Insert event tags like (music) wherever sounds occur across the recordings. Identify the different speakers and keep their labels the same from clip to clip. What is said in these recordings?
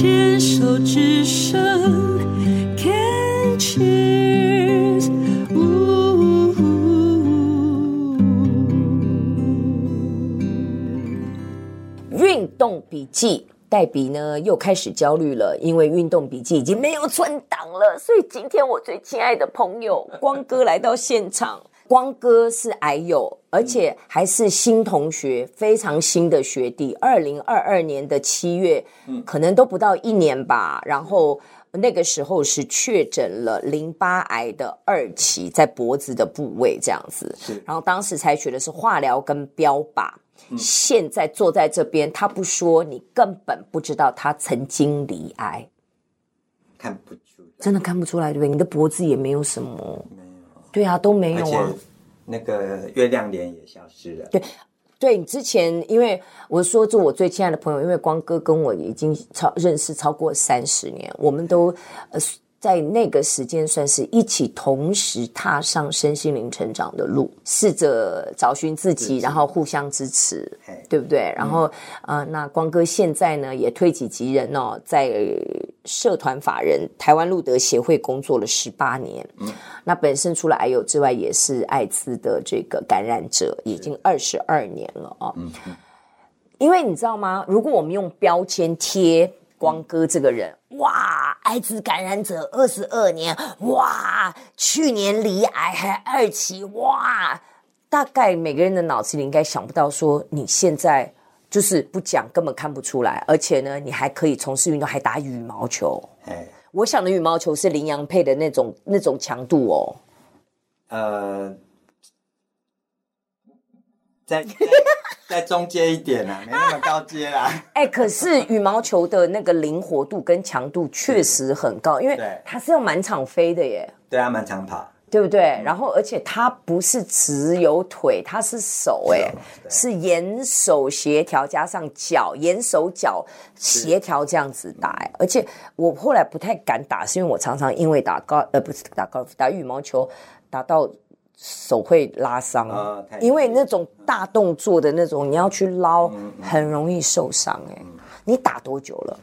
Speaker 1: 牵手之声，Can cheers，
Speaker 2: 运动笔记。黛比呢又开始焦虑了，因为运动笔记已经没有存档了。所以今天我最亲爱的朋友光哥来到现场。光哥是癌友，而且还是新同学，非常新的学弟。二零二二年的七月，嗯可能都不到一年吧。然后那个时候是确诊了淋巴癌的二期，在脖子的部位这样子。然后当时采取的是化疗跟标靶。现在坐在这边，他不说，你根本不知道他曾经罹癌，
Speaker 3: 看不出来，
Speaker 2: 真的看不出来，对不对？你的脖子也没有什么，对啊，都没有啊。
Speaker 3: 那个月亮脸也消失了。
Speaker 2: 对，对，之前因为我说做我最亲爱的朋友，因为光哥跟我已经超认识超过三十年，我们都呃。在那个时间，算是一起同时踏上身心灵成长的路，试着找寻自己，然后互相支持，对不对？然后，呃，那光哥现在呢，也推己及人哦，在社团法人台湾路德协会工作了十八年。嗯，那本身除了癌友之外，也是艾滋的这个感染者，已经二十二年了哦。嗯，因为你知道吗？如果我们用标签贴。光哥这个人，哇，艾滋感染者二十二年，哇，去年离癌还二期，哇，大概每个人的脑子里应该想不到说，你现在就是不讲根本看不出来，而且呢，你还可以从事运动，还打羽毛球。哎，我想的羽毛球是林洋配的那种那种强度哦。呃，
Speaker 3: 在。(laughs) 在中阶一点啊，没那么高阶啦。
Speaker 2: 哎、欸，可是羽毛球的那个灵活度跟强度确实很高，因为它是要满场飞的耶。
Speaker 3: 对啊，满场跑，
Speaker 2: 对不对？嗯、然后，而且它不是只有腿，它是手，哎，是眼手协调加上脚，眼手脚协调这样子打。哎，而且我后来不太敢打，是因为我常常因为打高呃不是打高尔夫，打羽毛球打到。手会拉伤，啊、因为那种大动作的那种，你要去捞，很容易受伤。哎，你打多久了？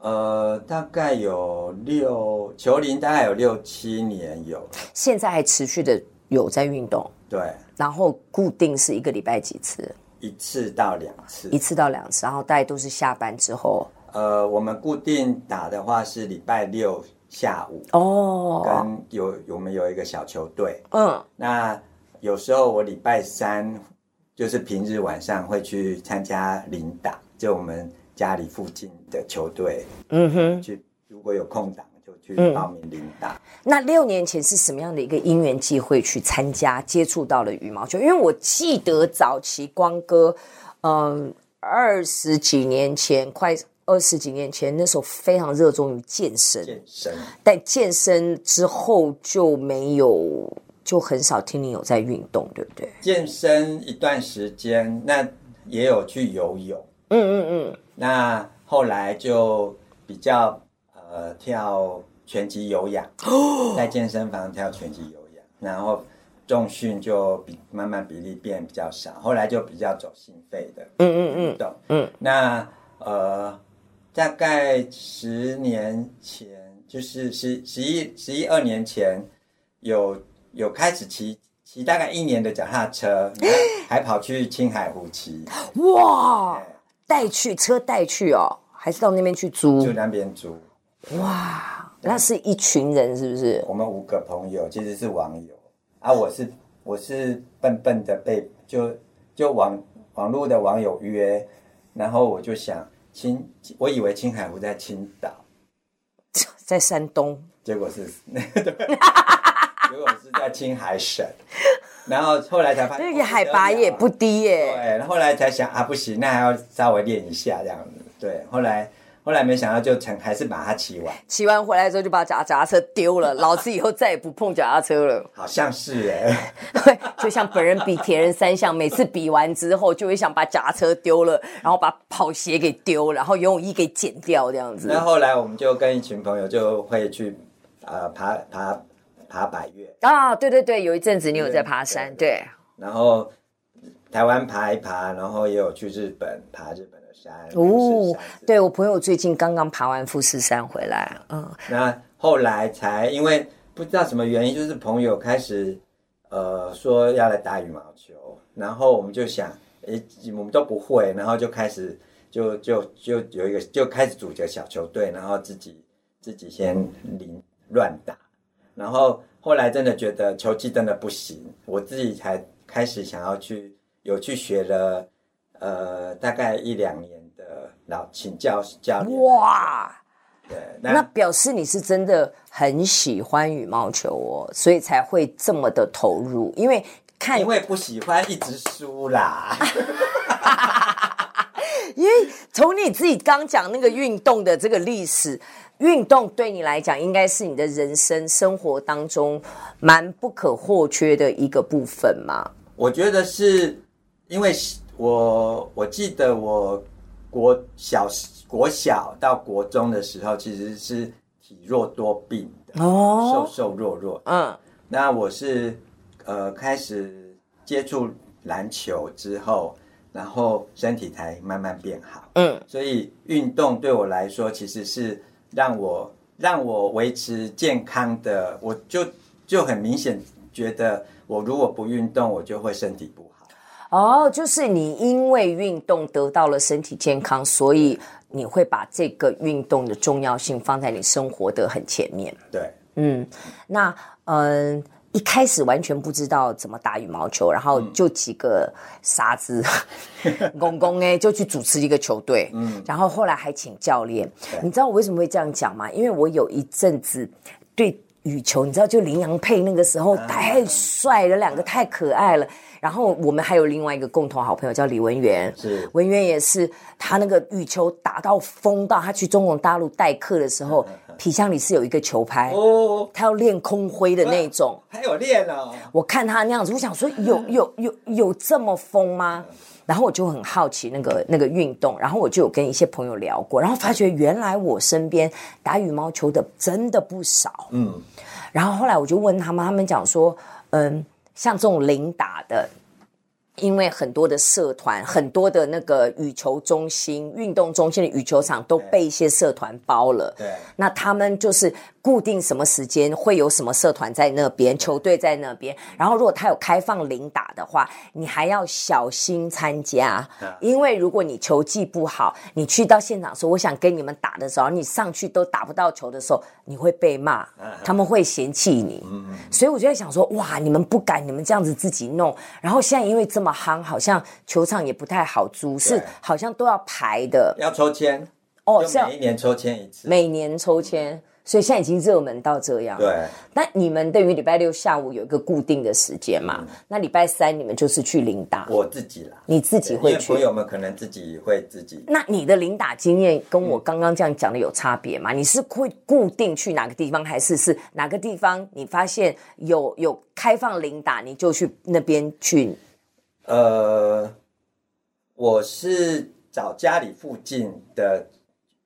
Speaker 3: 呃，大概有六，球龄大概有六七年有。
Speaker 2: 现在还持续的有在运动？
Speaker 3: 对。
Speaker 2: 然后固定是一个礼拜几次？
Speaker 3: 一次到两次。
Speaker 2: 一次到两次，然后大概都是下班之后。
Speaker 3: 呃，我们固定打的话是礼拜六。下午哦，跟有我们有一个小球队，嗯，那有时候我礼拜三就是平日晚上会去参加领打，就我们家里附近的球队，嗯哼，去如果有空档就去报名领打。
Speaker 2: 嗯。那六年前是什么样的一个因缘际会去参加接触到了羽毛球？因为我记得早期光哥，嗯，二十几年前快。二十几年前，那时候非常热衷于健身，健身。但健身之后就没有，就很少听你有在运动，对不对？
Speaker 3: 健身一段时间，那也有去游泳，嗯嗯嗯。那后来就比较呃跳拳击有氧，在健身房跳拳击有氧，然后重训就比慢慢比例变比较少，后来就比较走心肺的，嗯嗯嗯，懂，嗯。那呃。大概十年前，就是十十一十一二年前，有有开始骑骑大概一年的脚踏车，还 (gasps) 跑去青海湖骑。
Speaker 2: 哇！带去车带去哦，还是到那边去租？
Speaker 3: 就那边租。
Speaker 2: 哇！那是一群人是不是？
Speaker 3: 我们五个朋友其实是网友啊，我是我是笨笨的被就就网网络的网友约，然后我就想。青，我以为青海湖在青岛，(laughs)
Speaker 2: 在山东，
Speaker 3: 结果是那个，(laughs) 结果是在青海省，然后后来才发现，
Speaker 2: 这个海拔也不低耶。
Speaker 3: 对，后来才想啊，不行，那还要稍微练一下这样子。对，后来。后来没想到就成，还是把它骑完。
Speaker 2: 骑完回来之后就把脚脚踏车丢了，老子以后再也不碰脚踏车了。
Speaker 3: 好像是哎，
Speaker 2: 对，(laughs) (laughs) 就像本人比铁人三项，每次比完之后就会想把脚踏车丢了，然后把跑鞋给丢，然后游泳衣给剪掉这样子。
Speaker 3: 那后来我们就跟一群朋友就会去，呃，爬爬爬百岳。
Speaker 2: 啊，对对对，有一阵子你有在爬山，对。对
Speaker 3: 对对，然后台湾爬一爬，然后也有去日本爬日本的山。
Speaker 2: 哦，对，我朋友最近刚刚爬完富士山回来。嗯，
Speaker 3: 那后来才因为不知道什么原因，就是朋友开始呃说要来打羽毛球，然后我们就想，诶，我们都不会，然后就开始就就就有一个就开始组个小球队，然后自己自己先零乱打，然后后来真的觉得球技真的不行，我自己才开始想要去。有去学了，呃，大概一两年的老请教教练。
Speaker 2: 哇，
Speaker 3: 对，
Speaker 2: 那，那表示你是真的很喜欢羽毛球哦，所以才会这么的投入。因为看，
Speaker 3: 因为不喜欢一直输啦。(laughs)
Speaker 2: 因为从你自己刚讲那个运动的这个历史，运动对你来讲应该是你的人生生活当中蛮不可或缺的一个部分嘛。
Speaker 3: 我觉得是。因为我我记得我国小国小到国中的时候，其实是体弱多病的，哦，瘦瘦弱弱。嗯，那我是呃开始接触篮球之后，然后身体才慢慢变好。嗯，所以运动对我来说，其实是让我让我维持健康的。我就就很明显觉得，我如果不运动，我就会身体不好。
Speaker 2: 哦，就是你因为运动得到了身体健康，所以你会把这个运动的重要性放在你生活的很前面。
Speaker 3: 对，
Speaker 2: 嗯，那嗯、呃，一开始完全不知道怎么打羽毛球，然后就几个傻子 (laughs) 公公哎，就去主持一个球队，嗯，然后后来还请教练。你知道我为什么会这样讲吗？因为我有一阵子对羽球，你知道，就林洋配那个时候太帅了，两个太可爱了。然后我们还有另外一个共同好朋友叫李文源，
Speaker 3: 是。
Speaker 2: 文源也是他那个羽球打到疯到，他去中国大陆代课的时候，皮箱里是有一个球拍哦，他要练空挥的那种，
Speaker 3: 还有练哦。
Speaker 2: 我看他那样子，我想说有有有有这么疯吗？然后我就很好奇那个那个运动，然后我就有跟一些朋友聊过，然后发觉原来我身边打羽毛球的真的不少，嗯，然后后来我就问他们，他们讲说，嗯。像这种零打的。因为很多的社团，很多的那个羽球中心、运动中心的羽球场都被一些社团包了。
Speaker 3: 对，
Speaker 2: 那他们就是固定什么时间会有什么社团在那边，球队在那边。然后如果他有开放零打的话，你还要小心参加，因为如果你球技不好，你去到现场说我想跟你们打的时候，你上去都打不到球的时候，你会被骂，他们会嫌弃你。所以我就在想说，哇，你们不敢，你们这样子自己弄。然后现在因为这么。夯好像球场也不太好租，是好像都要排的，
Speaker 3: 要抽签哦，是每一年抽签一次，
Speaker 2: 每年抽签，所以现在已经热门到这样。
Speaker 3: 对，
Speaker 2: 那你们对于礼拜六下午有一个固定的时间嘛？嗯、那礼拜三你们就是去领打，
Speaker 3: 我自己啦，
Speaker 2: 你自己会去？
Speaker 3: 朋友们可能自己会自己。
Speaker 2: 那你的领打经验跟我刚刚这样讲的有差别吗？嗯、你是会固定去哪个地方，还是是哪个地方你发现有有开放领打，你就去那边去？
Speaker 3: 呃，我是找家里附近的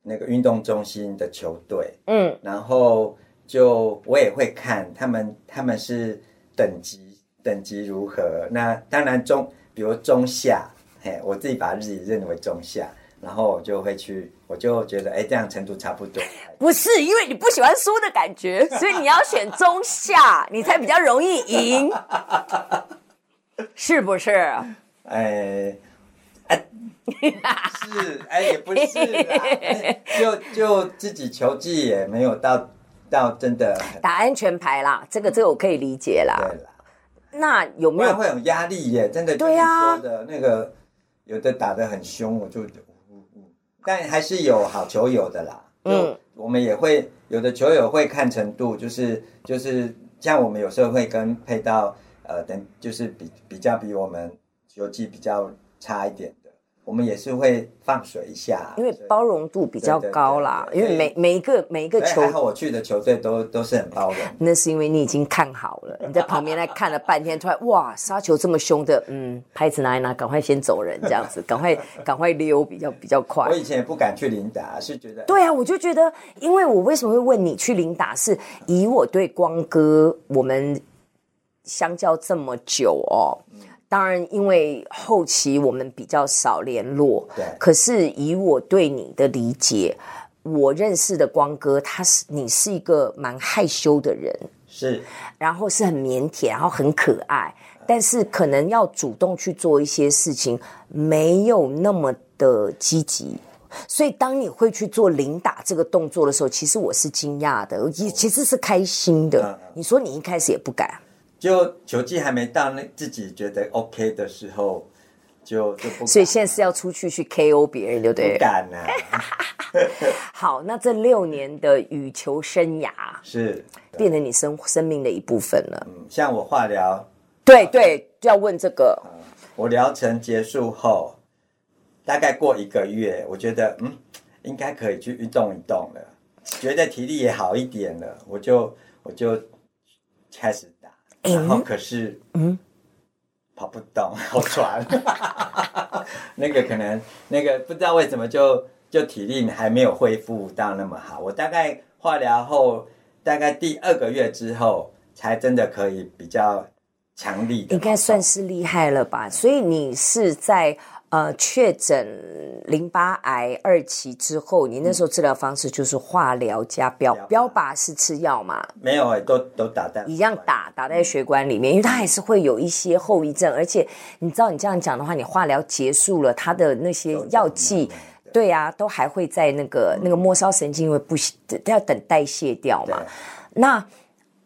Speaker 3: 那个运动中心的球队，嗯，然后就我也会看他们，他们是等级等级如何？那当然中，比如中下，嘿，我自己把自己认为中下，然后我就会去，我就觉得，哎，这样程度差不多。
Speaker 2: 不是因为你不喜欢输的感觉，(laughs) 所以你要选中下，你才比较容易赢。(laughs) 是不是？
Speaker 3: 哎，哎，是哎，也不是，就就自己球技也没有到到真的
Speaker 2: 打安全牌啦，这个这个我可以理解啦。
Speaker 3: 对啦，
Speaker 2: 那有没有
Speaker 3: 会有压力耶？真的，对呀，说的那个有的打得很凶，我就，但还是有好球友的啦。嗯，我们也会有的球友会看程度，就是就是像我们有时候会跟配到。呃，等就是比比较比我们球技比较差一点的，我们也是会放水一下，
Speaker 2: 因为包容度比较高啦。因为每每一个每一个球，
Speaker 3: 还好我去的球队都都是很包容。(laughs)
Speaker 2: 那是因为你已经看好了，你在旁边来看了半天，突然 (laughs) 哇，杀球这么凶的，嗯，拍子拿一拿，赶快先走人，这样子，(laughs) 赶快赶快溜，比较比较快。
Speaker 3: 我以前也不敢去领打，是觉得
Speaker 2: 对啊，我就觉得，因为我为什么会问你去领打，是以我对光哥我们。相较这么久哦，当然，因为后期我们比较少联络，
Speaker 3: 对。
Speaker 2: 可是以我对你的理解，我认识的光哥，他是你是一个蛮害羞的人，
Speaker 3: 是，
Speaker 2: 然后是很腼腆，然后很可爱，但是可能要主动去做一些事情，没有那么的积极。所以，当你会去做领打这个动作的时候，其实我是惊讶的，也其实是开心的。嗯、你说你一开始也不敢，
Speaker 3: 就球技还没到那自己觉得 OK 的时候，就就不。
Speaker 2: 所以现在是要出去去 KO 别人，对不对？
Speaker 3: 不敢啊。(laughs)
Speaker 2: 好，那这六年的羽球生涯
Speaker 3: 是
Speaker 2: 变成你生生命的一部分了。
Speaker 3: 嗯，像我化疗，
Speaker 2: 对对，就要问这个。
Speaker 3: 嗯、我疗程结束后。大概过一个月，我觉得嗯，应该可以去运动一动了，觉得体力也好一点了，我就我就开始打，然后可是嗯，跑不动，好喘，(laughs) 那个可能那个不知道为什么就就体力还没有恢复到那么好，我大概化疗后大概第二个月之后，才真的可以比较强力的，
Speaker 2: 应该算是厉害了吧？所以你是在。呃，确诊淋巴癌二期之后，你那时候治疗方式就是化疗加标标靶，是吃药吗？
Speaker 3: 没有、欸，都都打在
Speaker 2: 一样打打在血管里面，因为它还是会有一些后遗症，而且你知道你这样讲的话，你化疗结束了，它的那些药剂，对呀、啊，都还会在那个那个末梢神经因为不要等代谢掉嘛。那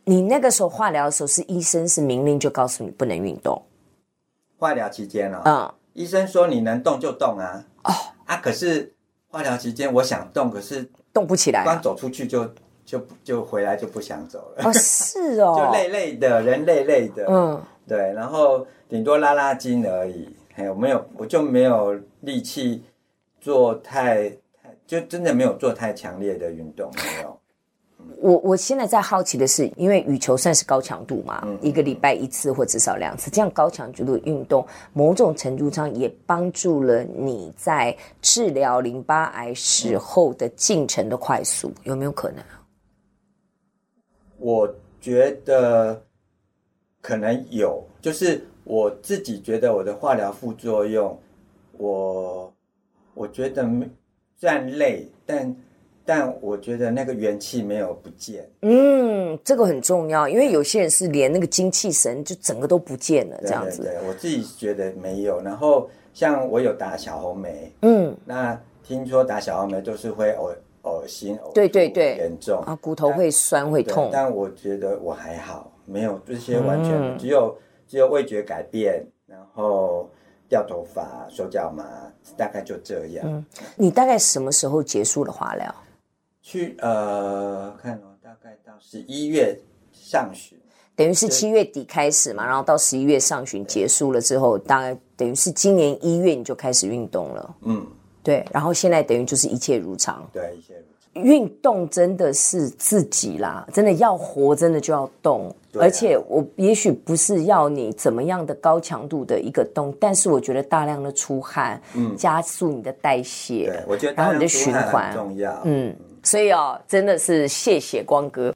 Speaker 2: 你那个时候化疗的时候，是医生是明令就告诉你不能运动？
Speaker 3: 化疗期间啊、哦？嗯。医生说你能动就动啊！哦啊，可是化疗期间我想动，可是
Speaker 2: 动不起来，
Speaker 3: 刚走出去就就就回来就不想走了。
Speaker 2: 哦，是哦，(laughs)
Speaker 3: 就累累的，人累累的。嗯，对，然后顶多拉拉筋而已，还有没有，我就没有力气做太太，就真的没有做太强烈的运动，没有。
Speaker 2: 我我现在在好奇的是，因为羽球算是高强度嘛，嗯、一个礼拜一次或至少两次，这样高强度的运动，某种程度上也帮助了你在治疗淋巴癌时候的进程的快速，有没有可能？
Speaker 3: 我觉得可能有，就是我自己觉得我的化疗副作用，我我觉得虽然累，但。但我觉得那个元气没有不见，
Speaker 2: 嗯，这个很重要，因为有些人是连那个精气神就整个都不见了，这样子。
Speaker 3: 对，对，对，我自己觉得没有。然后像我有打小红梅，
Speaker 2: 嗯，
Speaker 3: 那听说打小红梅都是会恶恶心，呕
Speaker 2: 对对对，
Speaker 3: 严重
Speaker 2: 啊，骨头会酸会痛。
Speaker 3: 但我觉得我还好，没有这些完全、嗯、只有只有味觉改变，然后掉头发、手脚麻，大概就这样。
Speaker 2: 嗯，你大概什么时候结束了化疗？
Speaker 3: 去呃，看哦，大概到十一月上旬，
Speaker 2: 等于是七月底开始嘛，然后到十一月上旬结束了之后，大概等于是今年一月你就开始运动了。
Speaker 3: 嗯，
Speaker 2: 对，然后现在等于就是一切如常。
Speaker 3: 对，一切如常。
Speaker 2: 运动真的是自己啦，真的要活，真的就要动。而且我也许不是要你怎么样的高强度的一个动，但是我觉得大量的出汗，嗯，加速你的代谢，
Speaker 3: 对，我觉得
Speaker 2: 然后你的循环
Speaker 3: 很重要，
Speaker 2: 嗯。所以哦，真的是谢谢光哥。